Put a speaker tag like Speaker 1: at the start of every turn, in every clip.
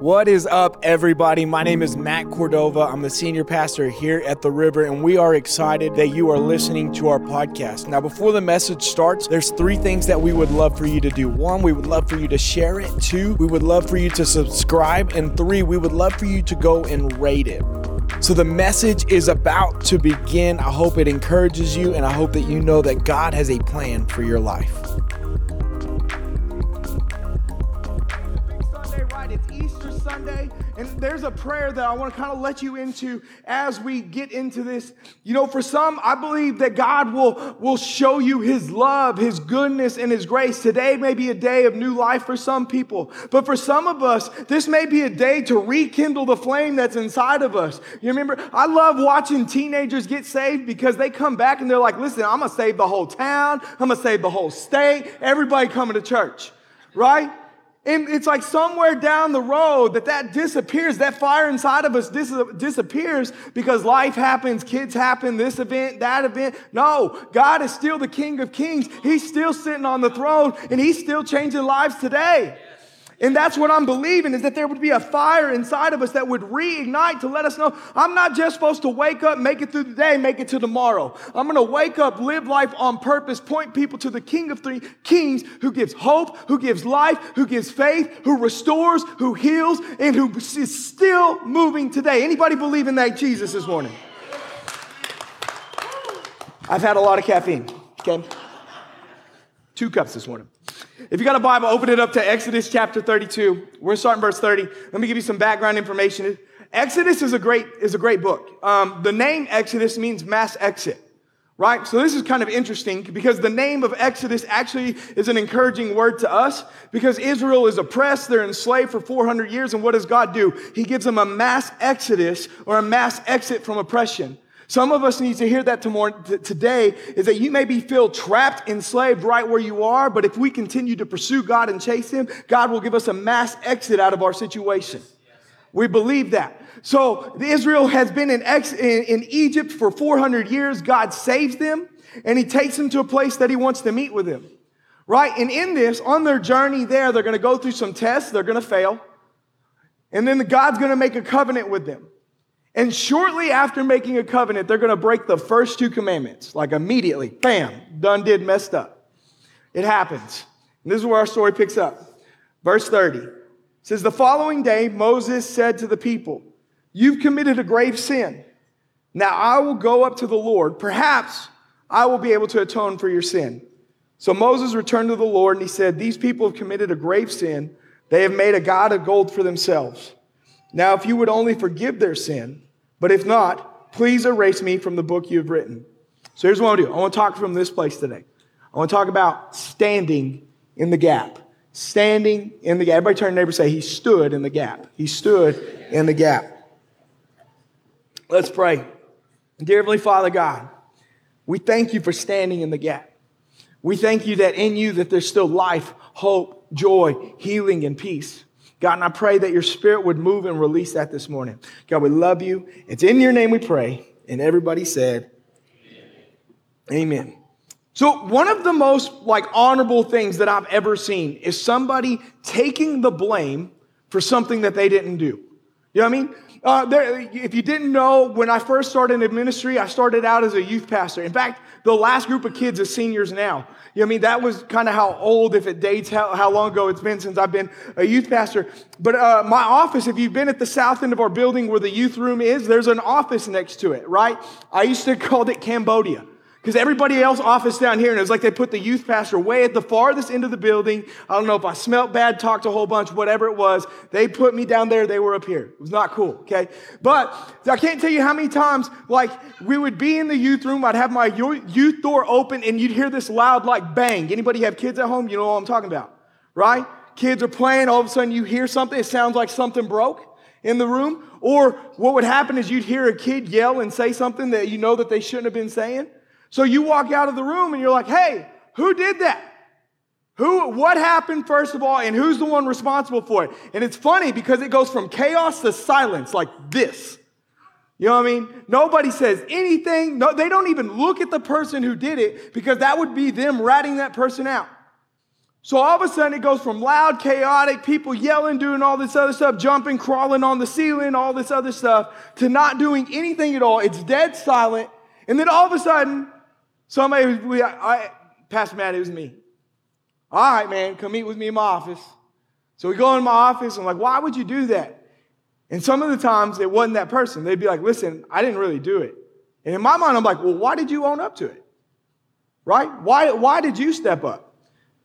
Speaker 1: What is up, everybody? My name is Matt Cordova. I'm the senior pastor here at the River, and we are excited that you are listening to our podcast. Now, before the message starts, there's three things that we would love for you to do. One, we would love for you to share it. Two, we would love for you to subscribe. And three, we would love for you to go and rate it. So, the message is about to begin. I hope it encourages you, and I hope that you know that God has a plan for your life.
Speaker 2: And there's a prayer that I want to kind of let you into as we get into this. You know, for some, I believe that God will, will show you his love, his goodness, and his grace. Today may be a day of new life for some people. But for some of us, this may be a day to rekindle the flame that's inside of us. You remember, I love watching teenagers get saved because they come back and they're like, listen, I'm going to save the whole town. I'm going to save the whole state. Everybody coming to church, right? And it's like somewhere down the road that that disappears, that fire inside of us dis- disappears because life happens, kids happen, this event, that event. No, God is still the King of Kings. He's still sitting on the throne and He's still changing lives today. And that's what I'm believing is that there would be a fire inside of us that would reignite to let us know I'm not just supposed to wake up, make it through the day, make it to tomorrow. I'm going to wake up, live life on purpose, point people to the King of three kings who gives hope, who gives life, who gives faith, who restores, who heals, and who is still moving today. Anybody believe in that Jesus this morning? I've had a lot of caffeine, okay? Two cups this morning. If you got a Bible, open it up to Exodus chapter 32. We're starting verse 30. Let me give you some background information. Exodus is a great, is a great book. Um, the name Exodus means mass exit, right? So this is kind of interesting because the name of Exodus actually is an encouraging word to us because Israel is oppressed. They're enslaved for 400 years. And what does God do? He gives them a mass exodus or a mass exit from oppression. Some of us need to hear that today is that you may be feel trapped, enslaved right where you are, but if we continue to pursue God and chase Him, God will give us a mass exit out of our situation. We believe that. So Israel has been in, ex- in, in Egypt for 400 years. God saves them and He takes them to a place that He wants to meet with them. Right? And in this, on their journey there, they're going to go through some tests. They're going to fail. And then God's going to make a covenant with them. And shortly after making a covenant, they're going to break the first two commandments. Like immediately, bam, done, did, messed up. It happens. And this is where our story picks up. Verse 30 says, The following day, Moses said to the people, You've committed a grave sin. Now I will go up to the Lord. Perhaps I will be able to atone for your sin. So Moses returned to the Lord and he said, These people have committed a grave sin. They have made a God of gold for themselves. Now, if you would only forgive their sin, but if not, please erase me from the book you have written. So here's what I want to do I want to talk from this place today. I want to talk about standing in the gap. Standing in the gap. Everybody turn to neighbor say, He stood in the gap. He stood in the gap. Let's pray. Dear Heavenly Father God, we thank you for standing in the gap. We thank you that in you that there's still life, hope, joy, healing, and peace. God, and I pray that your spirit would move and release that this morning. God, we love you. It's in your name we pray. And everybody said, Amen. Amen. So, one of the most like honorable things that I've ever seen is somebody taking the blame for something that they didn't do. You know what I mean? Uh, there, if you didn't know, when I first started in ministry, I started out as a youth pastor. In fact, the last group of kids is seniors now. You know I mean? That was kind of how old, if it dates, how, how long ago it's been since I've been a youth pastor. But uh, my office, if you've been at the south end of our building where the youth room is, there's an office next to it, right? I used to call it Cambodia. Because everybody else office down here, and it was like they put the youth pastor way at the farthest end of the building. I don't know if I smelt bad, talked a whole bunch, whatever it was. They put me down there, they were up here. It was not cool, okay? But I can't tell you how many times, like, we would be in the youth room, I'd have my youth door open, and you'd hear this loud, like, bang. Anybody have kids at home? You know what I'm talking about, right? Kids are playing, all of a sudden you hear something, it sounds like something broke in the room. Or what would happen is you'd hear a kid yell and say something that you know that they shouldn't have been saying. So you walk out of the room and you're like, hey, who did that? Who, what happened first of all, and who's the one responsible for it? And it's funny because it goes from chaos to silence like this. You know what I mean? Nobody says anything. No, they don't even look at the person who did it because that would be them ratting that person out. So all of a sudden it goes from loud, chaotic, people yelling, doing all this other stuff, jumping, crawling on the ceiling, all this other stuff, to not doing anything at all. It's dead silent. And then all of a sudden, somebody, we, I, Pastor Matt, it was me. All right, man, come meet with me in my office. So we go in my office. I'm like, why would you do that? And some of the times it wasn't that person. They'd be like, listen, I didn't really do it. And in my mind, I'm like, well, why did you own up to it? Right? Why, why did you step up?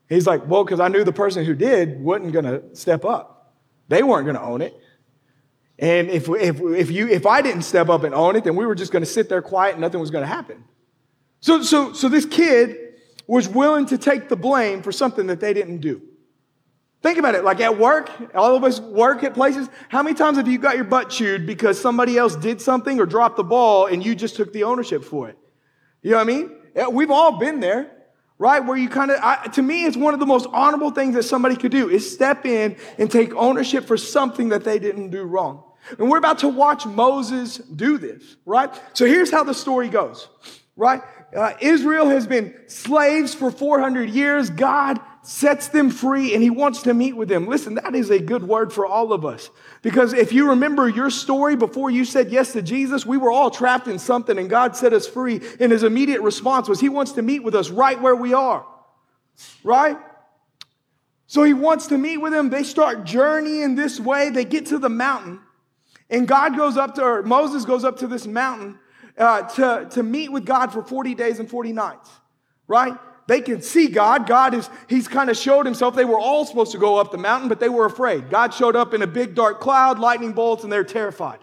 Speaker 2: He's like, well, because I knew the person who did wasn't going to step up. They weren't going to own it. And if, if, if, you, if I didn't step up and own it, then we were just going to sit there quiet and nothing was going to happen. So, so, so this kid was willing to take the blame for something that they didn't do. Think about it, like at work, all of us work at places. How many times have you got your butt chewed because somebody else did something or dropped the ball and you just took the ownership for it? You know what I mean? We've all been there right? Where you kind of, to me, it's one of the most honorable things that somebody could do is step in and take ownership for something that they didn't do wrong. And we're about to watch Moses do this, right? So here's how the story goes, right? Uh, Israel has been slaves for 400 years. God sets them free and he wants to meet with them. Listen, that is a good word for all of us. Because if you remember your story before you said yes to Jesus, we were all trapped in something and God set us free. And his immediate response was he wants to meet with us right where we are. Right? So he wants to meet with them. They start journeying this way. They get to the mountain. And God goes up to, or Moses goes up to this mountain uh, to, to meet with God for 40 days and 40 nights. Right? They can see God. God is, He's kind of showed Himself. They were all supposed to go up the mountain, but they were afraid. God showed up in a big dark cloud, lightning bolts, and they're terrified.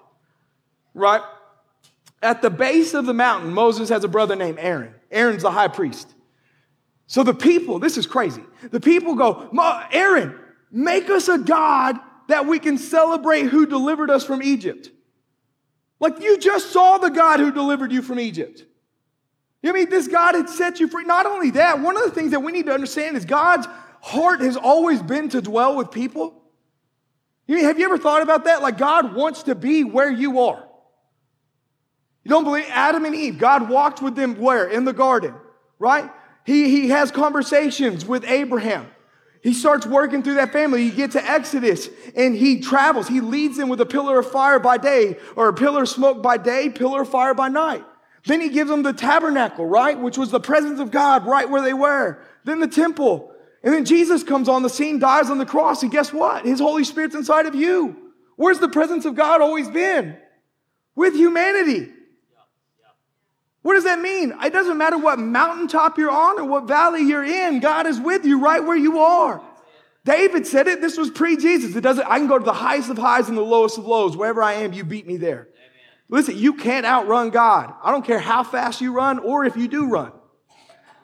Speaker 2: Right? At the base of the mountain, Moses has a brother named Aaron. Aaron's the high priest. So the people, this is crazy. The people go, Aaron, make us a God that we can celebrate who delivered us from Egypt. Like you just saw the God who delivered you from Egypt. You mean this God had set you free? Not only that, one of the things that we need to understand is God's heart has always been to dwell with people. You mean, have you ever thought about that? Like God wants to be where you are. You don't believe Adam and Eve, God walked with them where? In the garden, right? He, he has conversations with Abraham. He starts working through that family. You get to Exodus and he travels. He leads them with a pillar of fire by day or a pillar of smoke by day, pillar of fire by night. Then he gives them the tabernacle, right? Which was the presence of God right where they were. Then the temple. And then Jesus comes on the scene, dies on the cross. And guess what? His Holy Spirit's inside of you. Where's the presence of God always been? With humanity. What does that mean? It doesn't matter what mountaintop you're on or what valley you're in. God is with you right where you are. David said it. This was pre-Jesus. It doesn't, I can go to the highest of highs and the lowest of lows. Wherever I am, you beat me there. Listen, you can't outrun God. I don't care how fast you run or if you do run.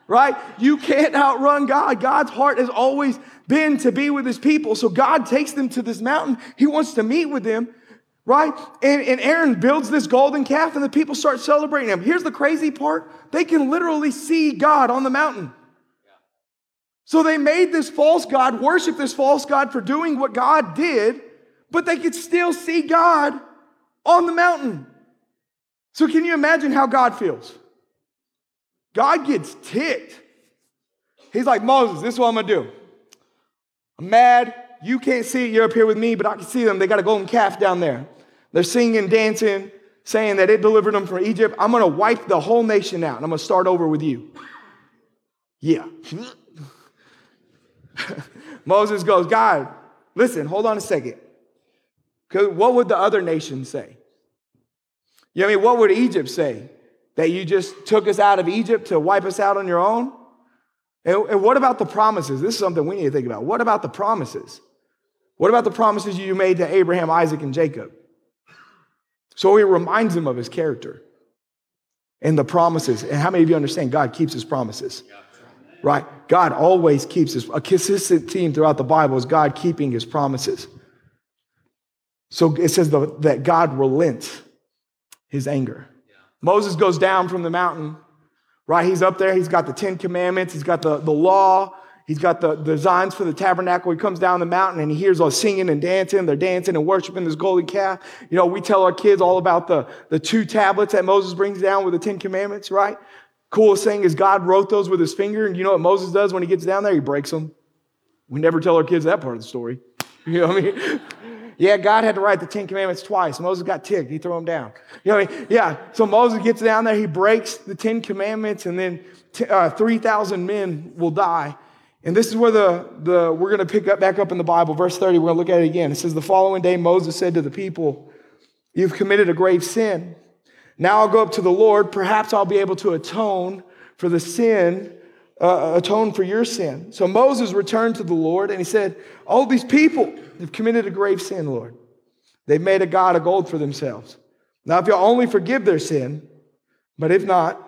Speaker 2: Right? You can't outrun God. God's heart has always been to be with his people. So God takes them to this mountain. He wants to meet with them. Right? And, and Aaron builds this golden calf and the people start celebrating him. Here's the crazy part. They can literally see God on the mountain. So they made this false God, worship this false God for doing what God did, but they could still see God on the mountain. So, can you imagine how God feels? God gets ticked. He's like, Moses, this is what I'm gonna do. I'm mad. You can't see it. You're up here with me, but I can see them. They got a golden calf down there. They're singing, dancing, saying that it delivered them from Egypt. I'm gonna wipe the whole nation out and I'm gonna start over with you. Yeah. Moses goes, God, listen, hold on a second. What would the other nations say? You know I mean? What would Egypt say? That you just took us out of Egypt to wipe us out on your own? And, and what about the promises? This is something we need to think about. What about the promises? What about the promises you made to Abraham, Isaac, and Jacob? So he reminds him of his character and the promises. And how many of you understand God keeps his promises? Right? God always keeps his, a consistent theme throughout the Bible is God keeping his promises. So it says the, that God relents his anger. Moses goes down from the mountain, right? He's up there. He's got the Ten Commandments. He's got the, the law. He's got the, designs for the tabernacle. He comes down the mountain and he hears all singing and dancing. They're dancing and worshiping this golden calf. You know, we tell our kids all about the, the two tablets that Moses brings down with the Ten Commandments, right? Coolest thing is God wrote those with his finger. And you know what Moses does when he gets down there? He breaks them. We never tell our kids that part of the story. You know what I mean? Yeah, God had to write the Ten Commandments twice. Moses got ticked. He threw them down. You know what I mean? Yeah. So Moses gets down there. He breaks the Ten Commandments, and then t- uh, 3,000 men will die. And this is where the, the we're going to pick up back up in the Bible, verse 30. We're going to look at it again. It says, The following day, Moses said to the people, You've committed a grave sin. Now I'll go up to the Lord. Perhaps I'll be able to atone for the sin uh, atone for your sin. So Moses returned to the Lord and he said, All these people have committed a grave sin, Lord. They've made a God of gold for themselves. Now, if you'll only forgive their sin, but if not,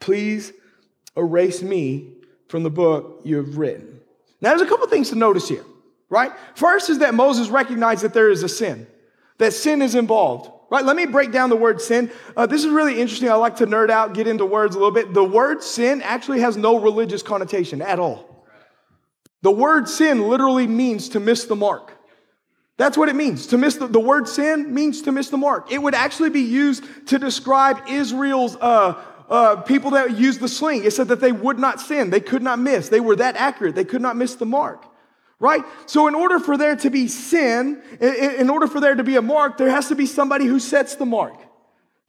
Speaker 2: please erase me from the book you have written. Now, there's a couple things to notice here, right? First is that Moses recognized that there is a sin, that sin is involved. Right, let me break down the word sin. Uh, this is really interesting. I like to nerd out, get into words a little bit. The word sin actually has no religious connotation at all. The word sin literally means to miss the mark. That's what it means. To miss the, the word sin means to miss the mark. It would actually be used to describe Israel's uh, uh, people that used the sling. It said that they would not sin, they could not miss. They were that accurate, they could not miss the mark right? So, in order for there to be sin, in order for there to be a mark, there has to be somebody who sets the mark.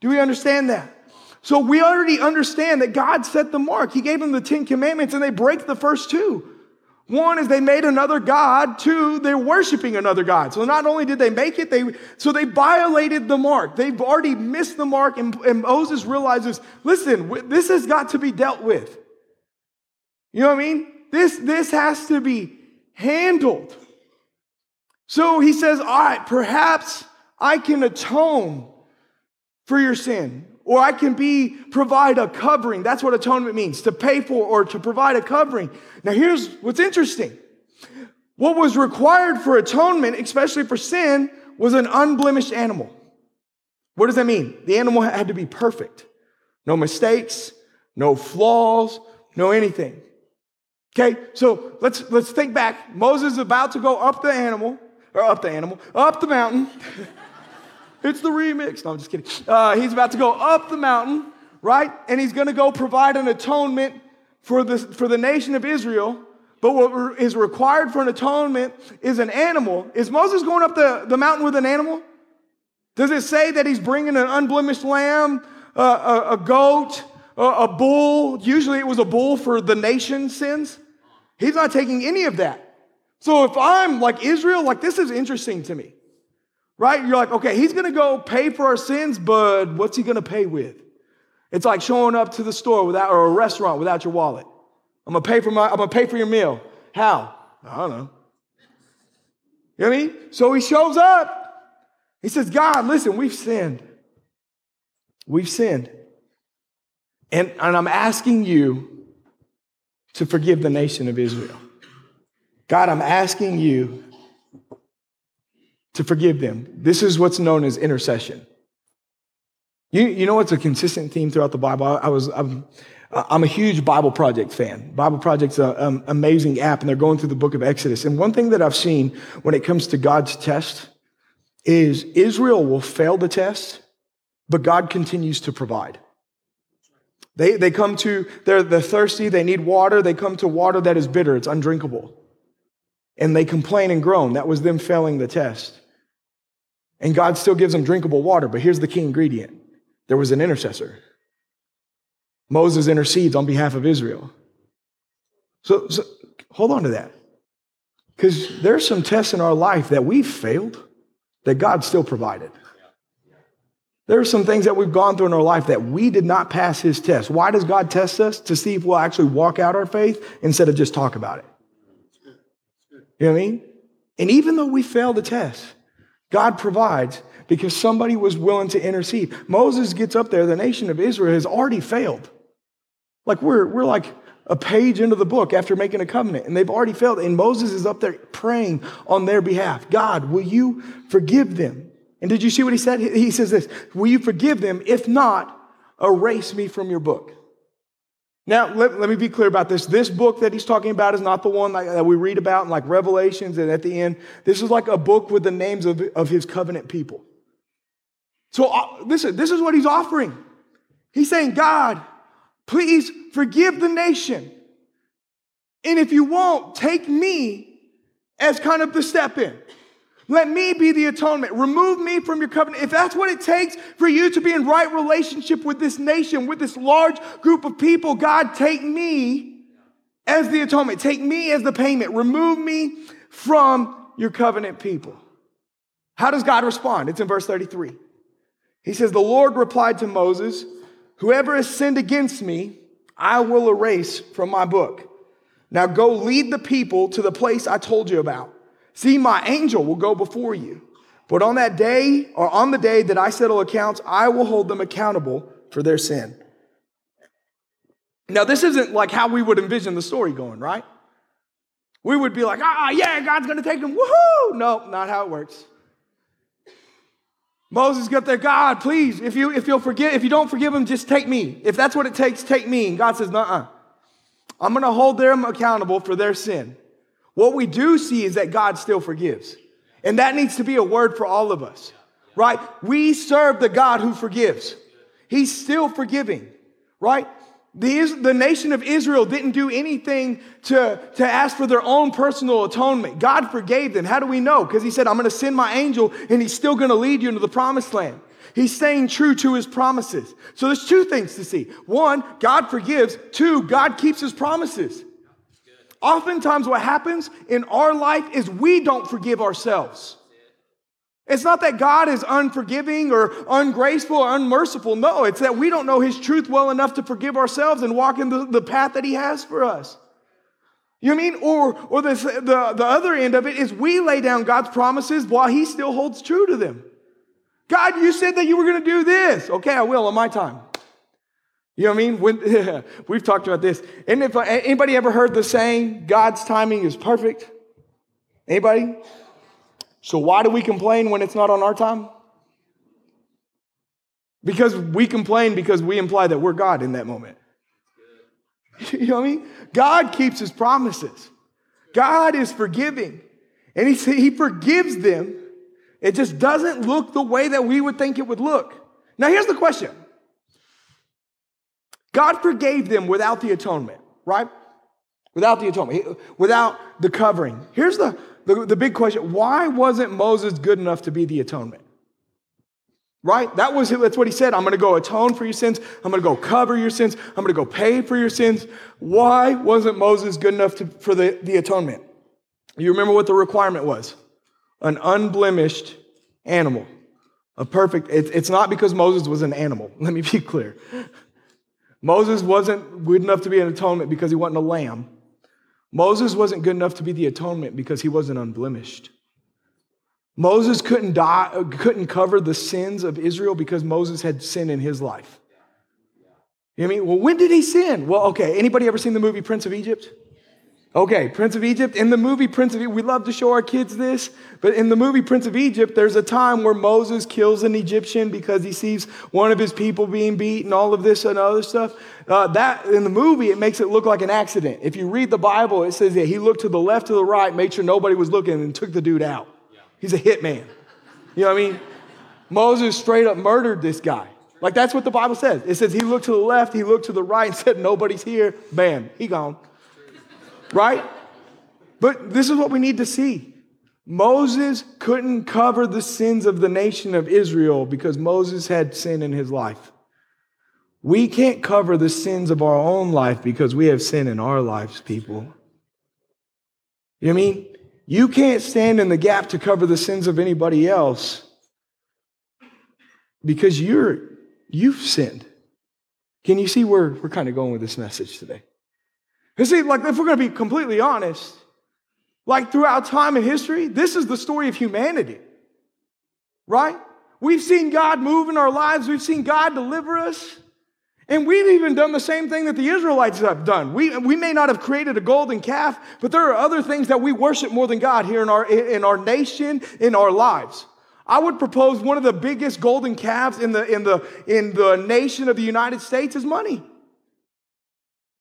Speaker 2: Do we understand that? So, we already understand that God set the mark. He gave them the Ten Commandments and they break the first two. One is they made another God. Two, they're worshiping another God. So not only did they make it, they so they violated the mark. They've already missed the mark, and, and Moses realizes, listen, this has got to be dealt with. You know what I mean? This, this has to be handled. So he says, All right, perhaps I can atone for your sin, or I can be provide a covering. That's what atonement means to pay for or to provide a covering. Now, here's what's interesting what was required for atonement, especially for sin, was an unblemished animal. What does that mean? The animal had to be perfect. No mistakes, no flaws, no anything. Okay, so let's let's think back. Moses is about to go up the animal, or up the animal, up the mountain. it's the remix. No, I'm just kidding. Uh, he's about to go up the mountain, right? And he's going to go provide an atonement for the for the nation of Israel. But what is required for an atonement is an animal. Is Moses going up the, the mountain with an animal? Does it say that he's bringing an unblemished lamb, a, a goat, a bull. Usually it was a bull for the nation's sins. He's not taking any of that. So if I'm like Israel, like this is interesting to me, right? You're like, okay, he's gonna go pay for our sins, but what's he gonna pay with? It's like showing up to the store without or a restaurant without your wallet. I'm gonna pay for my, I'm gonna pay for your meal. How? I don't know. You know what I mean? So he shows up. He says, God, listen, we've sinned. We've sinned. And, and I'm asking you to forgive the nation of Israel. God, I'm asking you to forgive them. This is what's known as intercession. You, you know what's a consistent theme throughout the Bible? I, I was, I'm, I'm, a huge Bible Project fan. Bible Project's an um, amazing app, and they're going through the book of Exodus. And one thing that I've seen when it comes to God's test is Israel will fail the test, but God continues to provide. They, they come to, they're, they're thirsty, they need water, they come to water that is bitter, it's undrinkable. And they complain and groan. That was them failing the test. And God still gives them drinkable water, but here's the key ingredient there was an intercessor. Moses intercedes on behalf of Israel. So, so hold on to that. Because there's some tests in our life that we've failed that God still provided. There are some things that we've gone through in our life that we did not pass his test. Why does God test us? To see if we'll actually walk out our faith instead of just talk about it. You know what I mean? And even though we fail the test, God provides because somebody was willing to intercede. Moses gets up there, the nation of Israel has already failed. Like we're, we're like a page into the book after making a covenant, and they've already failed. And Moses is up there praying on their behalf God, will you forgive them? And did you see what he said? He says this Will you forgive them? If not, erase me from your book. Now, let, let me be clear about this. This book that he's talking about is not the one that we read about in like Revelations and at the end. This is like a book with the names of, of his covenant people. So, uh, listen, this is what he's offering. He's saying, God, please forgive the nation. And if you won't, take me as kind of the step in. Let me be the atonement. Remove me from your covenant. If that's what it takes for you to be in right relationship with this nation, with this large group of people, God, take me as the atonement. Take me as the payment. Remove me from your covenant people. How does God respond? It's in verse 33. He says, The Lord replied to Moses, Whoever has sinned against me, I will erase from my book. Now go lead the people to the place I told you about. See, my angel will go before you. But on that day, or on the day that I settle accounts, I will hold them accountable for their sin. Now, this isn't like how we would envision the story going, right? We would be like, ah, yeah, God's gonna take them, woohoo! No, not how it works. Moses got there, God, please, if you if you'll forgive, if you don't forgive them, just take me. If that's what it takes, take me. And God says, uh-uh. I'm gonna hold them accountable for their sin. What we do see is that God still forgives. And that needs to be a word for all of us, right? We serve the God who forgives. He's still forgiving, right? The, the nation of Israel didn't do anything to, to ask for their own personal atonement. God forgave them. How do we know? Because He said, I'm going to send my angel and He's still going to lead you into the promised land. He's staying true to His promises. So there's two things to see. One, God forgives. Two, God keeps His promises. Oftentimes, what happens in our life is we don't forgive ourselves. It's not that God is unforgiving or ungraceful or unmerciful. No, it's that we don't know His truth well enough to forgive ourselves and walk in the, the path that He has for us. You know I mean? Or, or the, the, the other end of it is we lay down God's promises while He still holds true to them. God, you said that you were going to do this. Okay, I will on my time. You know what I mean? When, we've talked about this. Anybody ever heard the saying, God's timing is perfect? Anybody? So why do we complain when it's not on our time? Because we complain because we imply that we're God in that moment. You know what I mean? God keeps his promises. God is forgiving. And he, he forgives them. It just doesn't look the way that we would think it would look. Now, here's the question God forgave them without the atonement, right? Without the atonement, without the covering. Here's the, the, the, big question why wasn't Moses good enough to be the atonement? Right? That was that's what he said. I'm going to go atone for your sins. I'm going to go cover your sins. I'm going to go pay for your sins. Why wasn't Moses good enough to, for the, the atonement? You remember what the requirement was? An unblemished animal. A perfect, it, it's not because Moses was an animal. Let me be clear. Moses wasn't good enough to be an atonement because he wasn't a lamb. Moses wasn't good enough to be the atonement because he wasn't unblemished. Moses couldn't die, couldn't cover the sins of Israel because Moses had sin in his life. You know I mean? Well, when did he sin? Well, okay. Anybody ever seen the movie Prince of Egypt? Okay, Prince of Egypt. In the movie Prince of Egypt, we love to show our kids this, but in the movie Prince of Egypt, there's a time where Moses kills an Egyptian because he sees one of his people being beaten, all of this and other stuff. Uh, that in the movie, it makes it look like an accident. If you read the Bible, it says that he looked to the left, to the right, made sure nobody was looking, and took the dude out. He's a hitman. You know what I mean? Moses straight up murdered this guy. Like that's what the Bible says. It says he looked to the left, he looked to the right, and said, Nobody's here. Bam, he gone right? But this is what we need to see. Moses couldn't cover the sins of the nation of Israel because Moses had sin in his life. We can't cover the sins of our own life because we have sin in our lives, people. You know I mean? You can't stand in the gap to cover the sins of anybody else because you're you've sinned. Can you see where we're kind of going with this message today? You see, like, if we're going to be completely honest, like throughout time and history, this is the story of humanity, right? We've seen God move in our lives, we've seen God deliver us. And we've even done the same thing that the Israelites have done. We, we may not have created a golden calf, but there are other things that we worship more than God here in our, in our nation, in our lives. I would propose one of the biggest golden calves in the, in the, in the nation of the United States is money.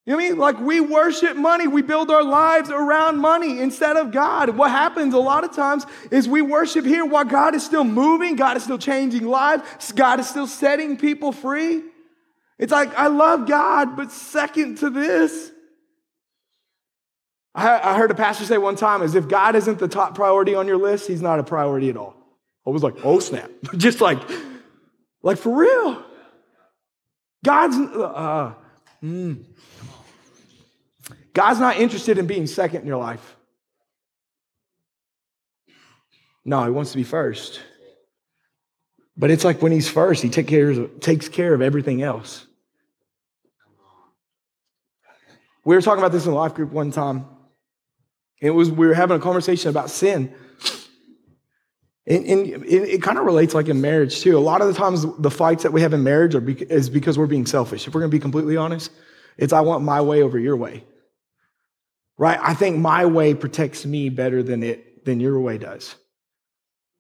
Speaker 2: You know I mean? Like we worship money. We build our lives around money instead of God. What happens a lot of times is we worship here while God is still moving, God is still changing lives, God is still setting people free. It's like, I love God, but second to this, I, I heard a pastor say one time is if God isn't the top priority on your list, he's not a priority at all. I was like, oh snap. Just like, like for real. God's, uh, mm. God's not interested in being second in your life. No, he wants to be first. But it's like when he's first, he take care of, takes care of everything else. We were talking about this in a life group one time. It was we were having a conversation about sin. And, and it, it kind of relates like in marriage too. A lot of the times, the fights that we have in marriage are be, is because we're being selfish. If we're going to be completely honest, it's I want my way over your way. Right? I think my way protects me better than it than your way does.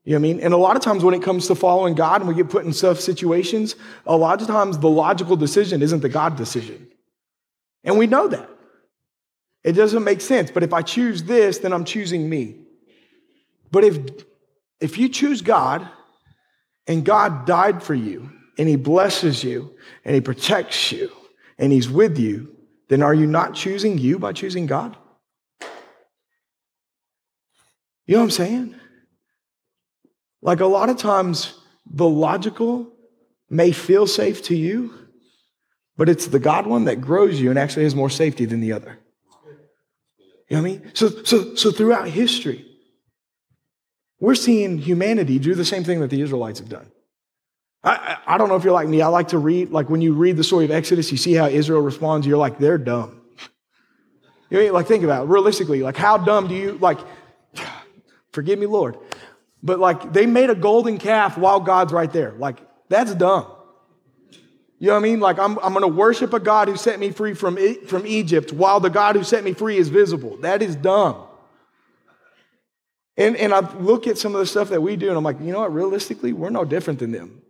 Speaker 2: You know what I mean? And a lot of times when it comes to following God and we get put in tough situations, a lot of times the logical decision isn't the God decision. And we know that. It doesn't make sense. But if I choose this, then I'm choosing me. But if, if you choose God and God died for you and he blesses you and he protects you and he's with you, then are you not choosing you by choosing God? You know what I'm saying? Like a lot of times, the logical may feel safe to you, but it's the God one that grows you and actually has more safety than the other. You know what I mean? So, so, so throughout history, we're seeing humanity do the same thing that the Israelites have done. I, I, don't know if you're like me. I like to read, like when you read the story of Exodus, you see how Israel responds, you're like, they're dumb. You know, like think about it realistically, like how dumb do you like forgive me, Lord. But like they made a golden calf while God's right there. Like, that's dumb. You know what I mean? Like, I'm, I'm going to worship a God who set me free from, from Egypt while the God who set me free is visible. That is dumb. And, and I look at some of the stuff that we do, and I'm like, you know what? Realistically, we're no different than them.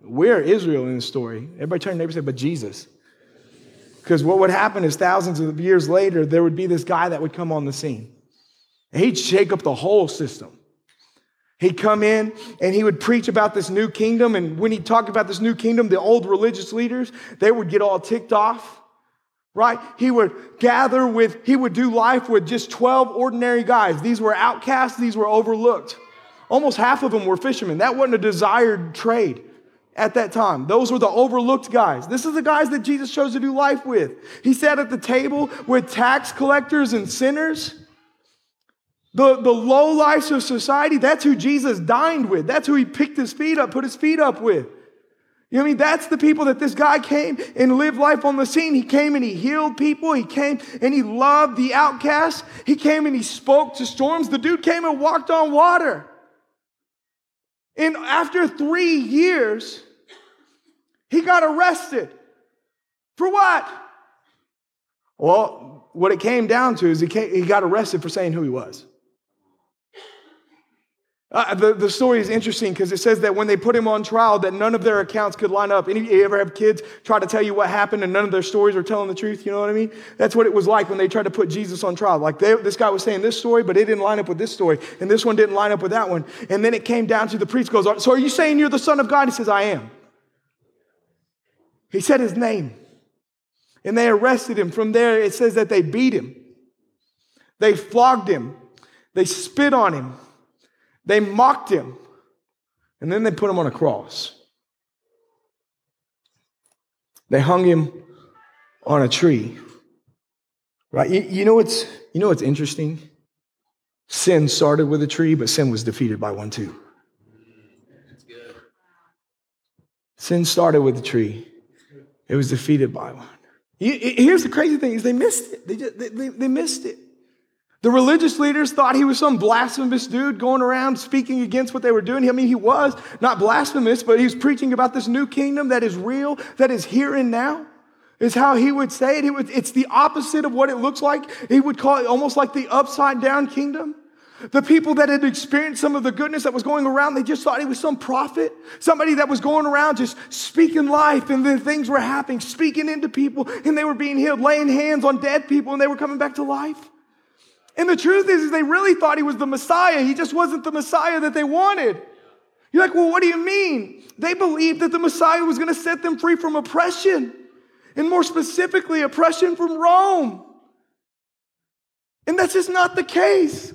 Speaker 2: We're Israel in the story. Everybody turn to neighbor and say, but Jesus. Because what would happen is thousands of years later, there would be this guy that would come on the scene. He'd shake up the whole system. He'd come in and he would preach about this new kingdom. And when he talked about this new kingdom, the old religious leaders, they would get all ticked off, right? He would gather with, he would do life with just 12 ordinary guys. These were outcasts, these were overlooked. Almost half of them were fishermen. That wasn't a desired trade at that time. Those were the overlooked guys. This is the guys that Jesus chose to do life with. He sat at the table with tax collectors and sinners. The, the low lives of society, that's who Jesus dined with. That's who he picked his feet up, put his feet up with. You know what I mean? That's the people that this guy came and lived life on the scene. He came and he healed people. He came and he loved the outcasts. He came and he spoke to storms. The dude came and walked on water. And after three years, he got arrested. For what? Well, what it came down to is he, came, he got arrested for saying who he was. Uh, the, the story is interesting because it says that when they put him on trial, that none of their accounts could line up. Any, you ever have kids try to tell you what happened and none of their stories are telling the truth? You know what I mean? That's what it was like when they tried to put Jesus on trial. Like they, this guy was saying this story, but it didn't line up with this story, and this one didn't line up with that one. And then it came down to the priest goes, "So are you saying you're the Son of God?" He says, "I am." He said his name, and they arrested him. From there, it says that they beat him, they flogged him, they spit on him. They mocked him, and then they put him on a cross. They hung him on a tree. Right? You, you, know what's you know what's interesting? Sin started with a tree, but sin was defeated by one too. Sin started with a tree. It was defeated by one. Here's the crazy thing is they missed it. They, just, they, they missed it. The religious leaders thought he was some blasphemous dude going around speaking against what they were doing. I mean, he was not blasphemous, but he was preaching about this new kingdom that is real, that is here and now, is how he would say it. it's the opposite of what it looks like. He would call it almost like the upside down kingdom. The people that had experienced some of the goodness that was going around, they just thought he was some prophet, somebody that was going around just speaking life, and then things were happening, speaking into people, and they were being healed, laying hands on dead people, and they were coming back to life. And the truth is, is they really thought he was the Messiah. He just wasn't the Messiah that they wanted. You're like, well, what do you mean? They believed that the Messiah was going to set them free from oppression, and more specifically, oppression from Rome. And that's just not the case.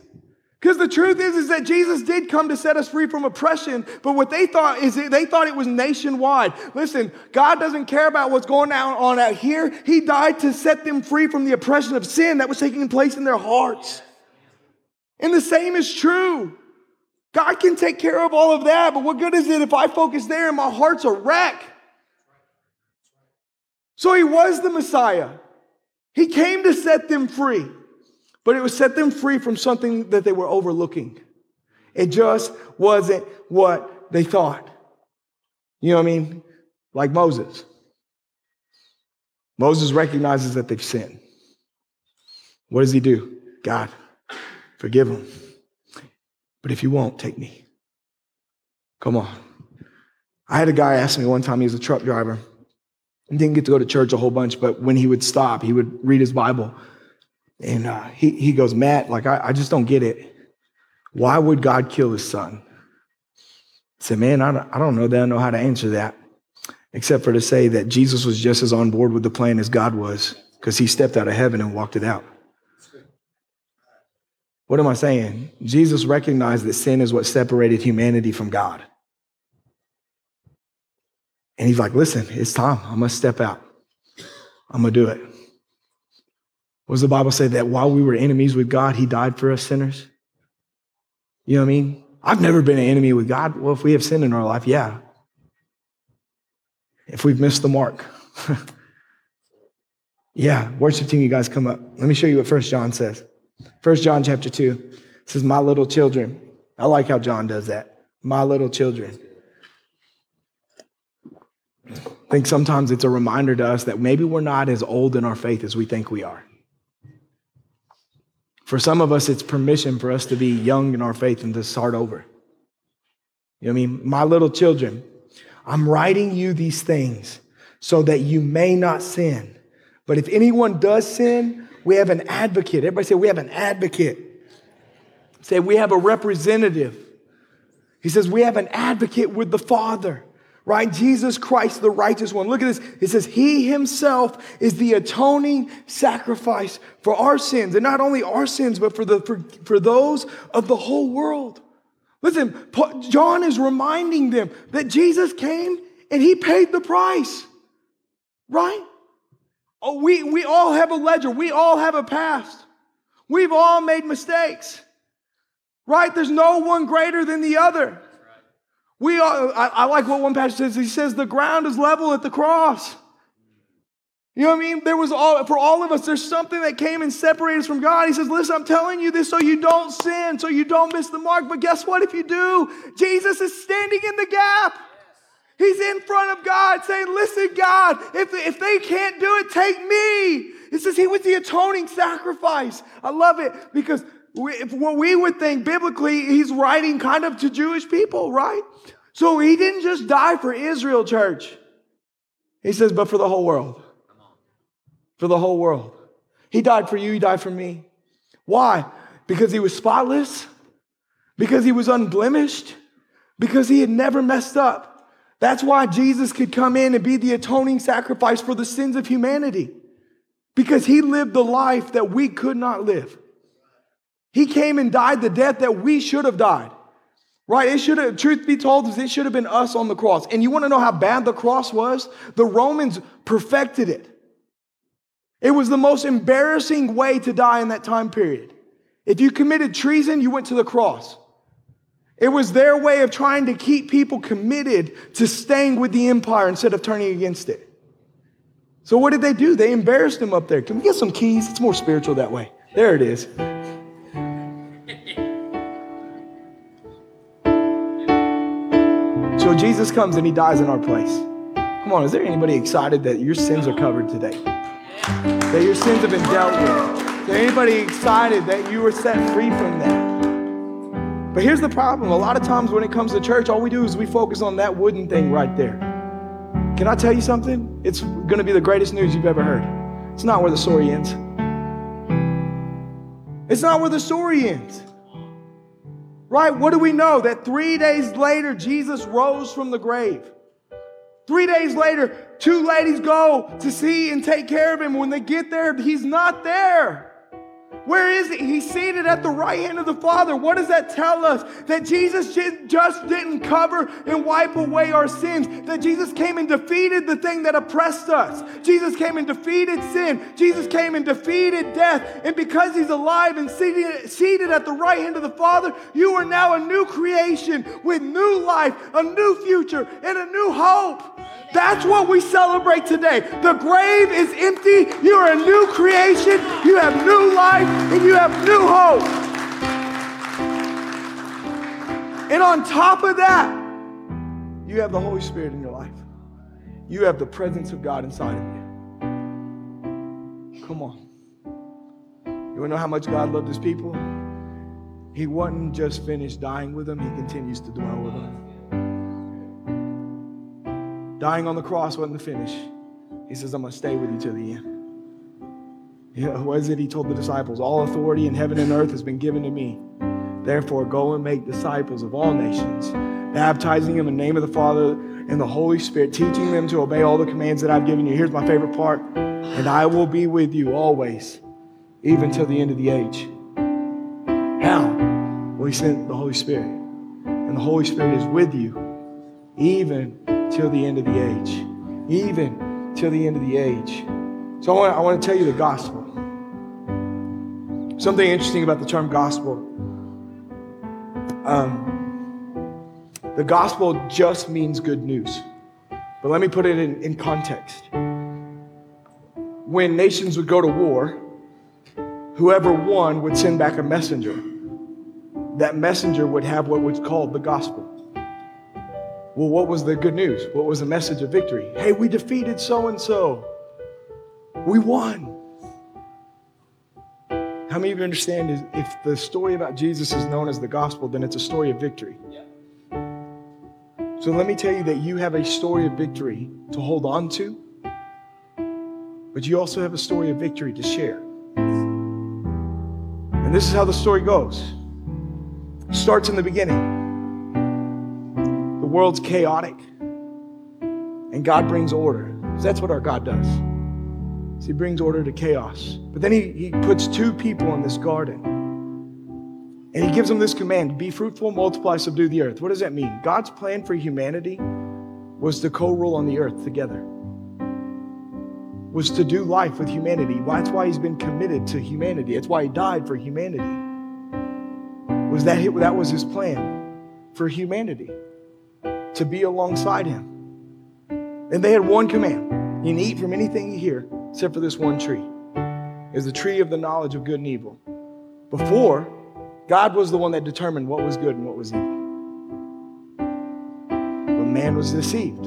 Speaker 2: Because the truth is, is that Jesus did come to set us free from oppression, but what they thought is they thought it was nationwide. Listen, God doesn't care about what's going on out here. He died to set them free from the oppression of sin that was taking place in their hearts. And the same is true. God can take care of all of that, but what good is it if I focus there and my heart's a wreck? So he was the Messiah. He came to set them free, but it would set them free from something that they were overlooking. It just wasn't what they thought. You know what I mean? Like Moses. Moses recognizes that they've sinned. What does he do? God, forgive them. But if you won't, take me. Come on. I had a guy ask me one time, he was a truck driver. He didn't get to go to church a whole bunch, but when he would stop, he would read his Bible. And uh, he, he goes, Matt, like, I, I just don't get it. Why would God kill his son? I said, man, I don't, I don't know that I know how to answer that, except for to say that Jesus was just as on board with the plan as God was, because he stepped out of heaven and walked it out. What am I saying? Jesus recognized that sin is what separated humanity from God. And he's like, listen, it's time. I'm going to step out. I'm going to do it. What does the Bible say? That while we were enemies with God, he died for us sinners? You know what I mean? I've never been an enemy with God. Well, if we have sin in our life, yeah. If we've missed the mark. yeah, worship team, you guys come up. Let me show you what First John says. First John chapter 2 says, My little children. I like how John does that. My little children. I think sometimes it's a reminder to us that maybe we're not as old in our faith as we think we are. For some of us, it's permission for us to be young in our faith and to start over. You know what I mean? My little children, I'm writing you these things so that you may not sin. But if anyone does sin, we have an advocate. Everybody say, We have an advocate. Say, We have a representative. He says, We have an advocate with the Father right? Jesus Christ, the righteous one. Look at this. It says, He Himself is the atoning sacrifice for our sins, and not only our sins, but for, the, for, for those of the whole world. Listen, John is reminding them that Jesus came and He paid the price, right? Oh, we, we all have a ledger, we all have a past. We've all made mistakes, right? There's no one greater than the other. We are, I, I like what one pastor says. He says the ground is level at the cross. You know what I mean? There was all for all of us, there's something that came and separated us from God. He says, Listen, I'm telling you this so you don't sin, so you don't miss the mark. But guess what? If you do, Jesus is standing in the gap. He's in front of God saying, Listen, God, if, if they can't do it, take me. It says he was the atoning sacrifice. I love it because if what we would think biblically, he's writing kind of to Jewish people, right? So he didn't just die for Israel, church. He says, but for the whole world. For the whole world. He died for you, he died for me. Why? Because he was spotless? Because he was unblemished? Because he had never messed up. That's why Jesus could come in and be the atoning sacrifice for the sins of humanity. Because he lived the life that we could not live. He came and died the death that we should have died. Right? It should have, truth be told, it should have been us on the cross. And you want to know how bad the cross was? The Romans perfected it. It was the most embarrassing way to die in that time period. If you committed treason, you went to the cross. It was their way of trying to keep people committed to staying with the empire instead of turning against it. So, what did they do? They embarrassed him up there. Can we get some keys? It's more spiritual that way. There it is. Jesus comes and he dies in our place. Come on, is there anybody excited that your sins are covered today? That your sins have been dealt with? Is there anybody excited that you were set free from that? But here's the problem. A lot of times when it comes to church, all we do is we focus on that wooden thing right there. Can I tell you something? It's going to be the greatest news you've ever heard. It's not where the story ends. It's not where the story ends. Right? What do we know? That three days later, Jesus rose from the grave. Three days later, two ladies go to see and take care of him. When they get there, he's not there. Where is he? He's seated at the right hand of the Father. What does that tell us? That Jesus just didn't cover and wipe away our sins. That Jesus came and defeated the thing that oppressed us. Jesus came and defeated sin. Jesus came and defeated death. And because he's alive and seated, seated at the right hand of the Father, you are now a new creation with new life, a new future, and a new hope. That's what we celebrate today. The grave is empty. You are a new creation. You have new life and you have new hope. And on top of that, you have the Holy Spirit in your life. You have the presence of God inside of you. Come on. You want to know how much God loved his people? He wasn't just finished dying with them, he continues to dwell with them. Dying on the cross wasn't the finish. He says, I'm going to stay with you to the end. What is it he told the disciples? All authority in heaven and earth has been given to me. Therefore, go and make disciples of all nations, baptizing them in the name of the Father and the Holy Spirit, teaching them to obey all the commands that I've given you. Here's my favorite part. And I will be with you always, even till the end of the age. How? Well, he sent the Holy Spirit. And the Holy Spirit is with you, even till the end of the age. Even till the end of the age. So I want, I want to tell you the gospel. Something interesting about the term gospel. Um, the gospel just means good news. But let me put it in, in context. When nations would go to war, whoever won would send back a messenger. That messenger would have what was called the gospel. Well, what was the good news? What was the message of victory? Hey, we defeated so and so. We won. How many of you understand is if the story about Jesus is known as the gospel, then it's a story of victory. So let me tell you that you have a story of victory to hold on to, but you also have a story of victory to share. And this is how the story goes. It starts in the beginning the world's chaotic, and God brings order. That's what our God does. So he brings order to chaos. But then he, he puts two people in this garden. And he gives them this command be fruitful, multiply, subdue the earth. What does that mean? God's plan for humanity was to co rule on the earth together, was to do life with humanity. That's why he's been committed to humanity. That's why he died for humanity. Was that, that was his plan for humanity to be alongside him. And they had one command you can eat from anything you hear except for this one tree. Is the tree of the knowledge of good and evil. Before, God was the one that determined what was good and what was evil. But man was deceived.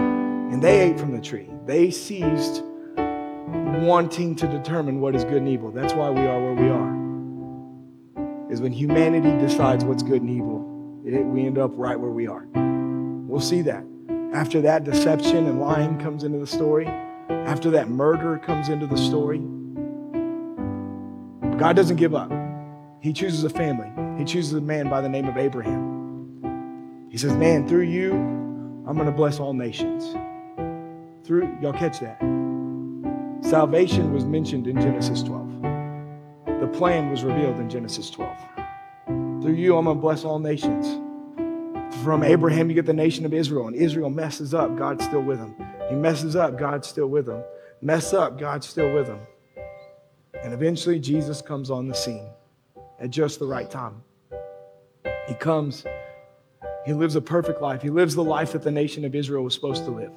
Speaker 2: And they ate from the tree. They seized wanting to determine what is good and evil. That's why we are where we are. Is when humanity decides what's good and evil it, we end up right where we are. We'll see that. After that, deception and lying comes into the story. After that, murder comes into the story. God doesn't give up. He chooses a family. He chooses a man by the name of Abraham. He says, Man, through you, I'm going to bless all nations. Through, y'all catch that? Salvation was mentioned in Genesis 12. The plan was revealed in Genesis 12. Through you, I'm going to bless all nations. From Abraham, you get the nation of Israel, and Israel messes up, God's still with him. He messes up, God's still with him. Mess up, God's still with him. And eventually, Jesus comes on the scene at just the right time. He comes, he lives a perfect life. He lives the life that the nation of Israel was supposed to live.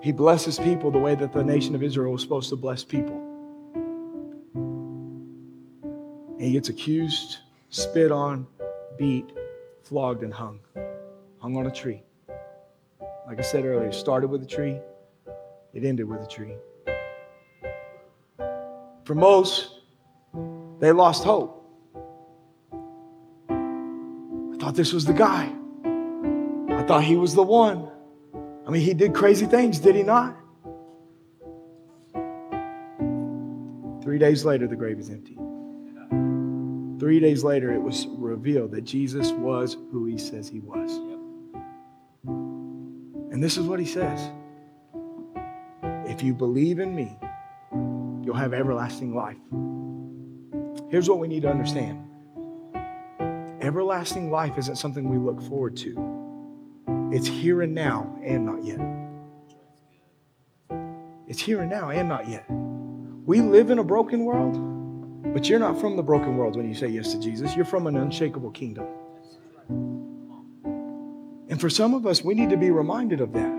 Speaker 2: He blesses people the way that the nation of Israel was supposed to bless people. And he gets accused spit on, beat, flogged, and hung. Hung on a tree. Like I said earlier, started with a tree, it ended with a tree. For most, they lost hope. I thought this was the guy. I thought he was the one. I mean, he did crazy things, did he not? Three days later, the grave is empty. Three days later, it was revealed that Jesus was who he says he was. And this is what he says If you believe in me, you'll
Speaker 1: have everlasting life. Here's what we need to understand everlasting life isn't something we look forward to, it's here and now and not yet. It's here and now and not yet. We live in a broken world, but you're not from the broken world when you say yes to Jesus. You're from an unshakable kingdom. And for some of us, we need to be reminded of that.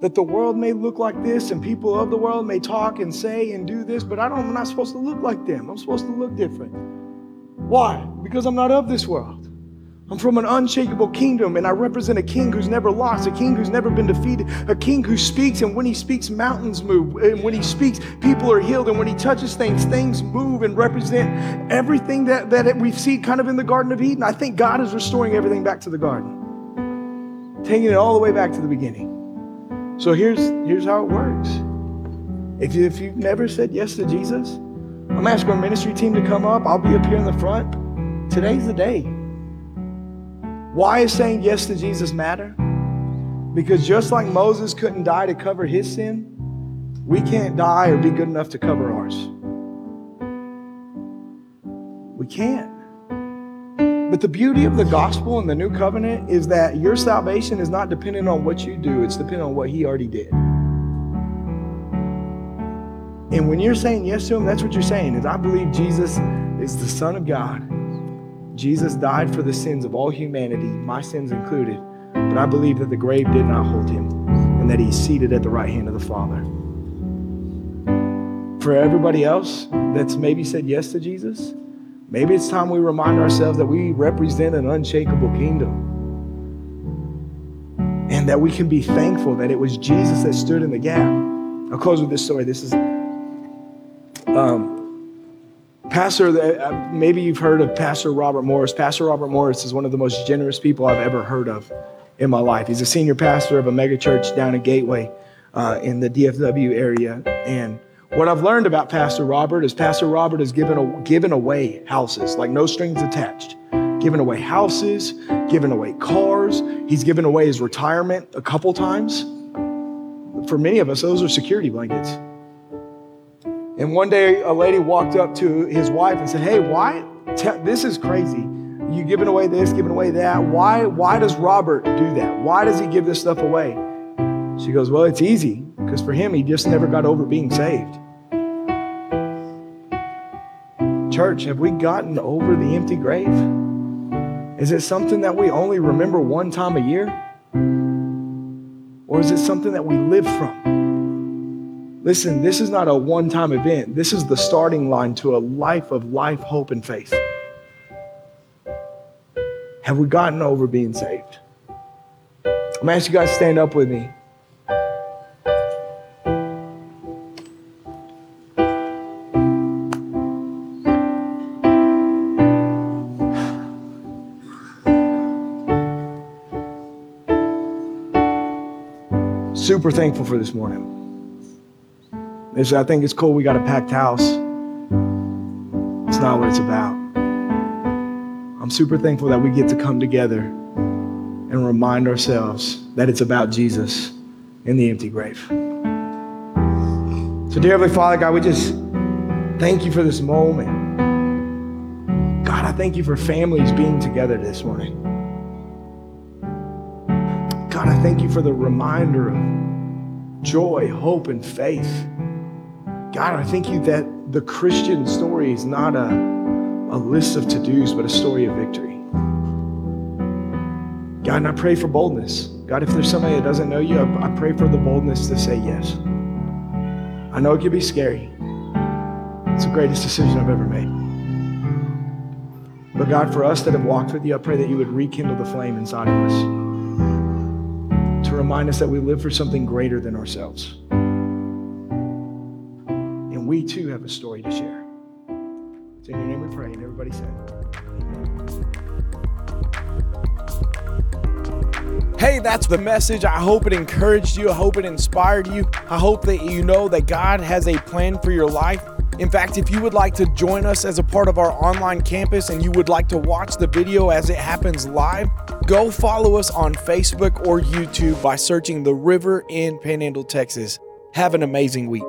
Speaker 1: That the world may look like this and people of the world may talk and say and do this, but I don't, I'm not supposed to look like them. I'm supposed to look different. Why? Because I'm not of this world. I'm from an unshakable kingdom, and I represent a king who's never lost, a king who's never been defeated, a king who speaks, and when he speaks, mountains move. And when he speaks, people are healed. And when he touches things, things move and represent everything that, that we see kind of in the Garden of Eden. I think God is restoring everything back to the garden, taking it all the way back to the beginning. So here's, here's how it works. If, you, if you've never said yes to Jesus, I'm gonna ask our ministry team to come up. I'll be up here in the front. Today's the day. Why is saying yes to Jesus matter? Because just like Moses couldn't die to cover his sin, we can't die or be good enough to cover ours. We can't. But the beauty of the gospel and the new covenant is that your salvation is not dependent on what you do, it's dependent on what he already did. And when you're saying yes to him, that's what you're saying is I believe Jesus is the Son of God Jesus died for the sins of all humanity, my sins included, but I believe that the grave did not hold him and that he's seated at the right hand of the Father. For everybody else that's maybe said yes to Jesus, maybe it's time we remind ourselves that we represent an unshakable kingdom and that we can be thankful that it was Jesus that stood in the gap. I'll close with this story. This is um, Pastor, uh, maybe you've heard of Pastor Robert Morris. Pastor Robert Morris is one of the most generous people I've ever heard of in my life. He's a senior pastor of a megachurch down in Gateway uh, in the DFW area. And what I've learned about Pastor Robert is Pastor Robert has given, a, given away houses, like no strings attached. Given away houses, given away cars. He's given away his retirement a couple times. For many of us, those are security blankets. And one day, a lady walked up to his wife and said, Hey, why? this is crazy. You giving away this, giving away that. Why, why does Robert do that? Why does he give this stuff away? She goes, Well, it's easy because for him, he just never got over being saved. Church, have we gotten over the empty grave? Is it something that we only remember one time a year? Or is it something that we live from? Listen, this is not a one time event. This is the starting line to a life of life, hope, and faith. Have we gotten over being saved? I'm to ask you guys to stand up with me. Super thankful for this morning. It's, I think it's cool we got a packed house. It's not what it's about. I'm super thankful that we get to come together and remind ourselves that it's about Jesus in the empty grave. So, dear Heavenly Father, God, we just thank you for this moment. God, I thank you for families being together this morning. God, I thank you for the reminder of joy, hope, and faith. God, I thank you that the Christian story is not a, a list of to dos, but a story of victory. God, and I pray for boldness. God, if there's somebody that doesn't know you, I, I pray for the boldness to say yes. I know it can be scary. It's the greatest decision I've ever made. But God, for us that have walked with you, I pray that you would rekindle the flame inside of us to remind us that we live for something greater than ourselves we too have a story to share. It's in your name we pray. And everybody said,
Speaker 3: Hey, that's the message. I hope it encouraged you. I hope it inspired you. I hope that you know that God has a plan for your life. In fact, if you would like to join us as a part of our online campus and you would like to watch the video as it happens live, go follow us on Facebook or YouTube by searching The River in Panhandle, Texas. Have an amazing week.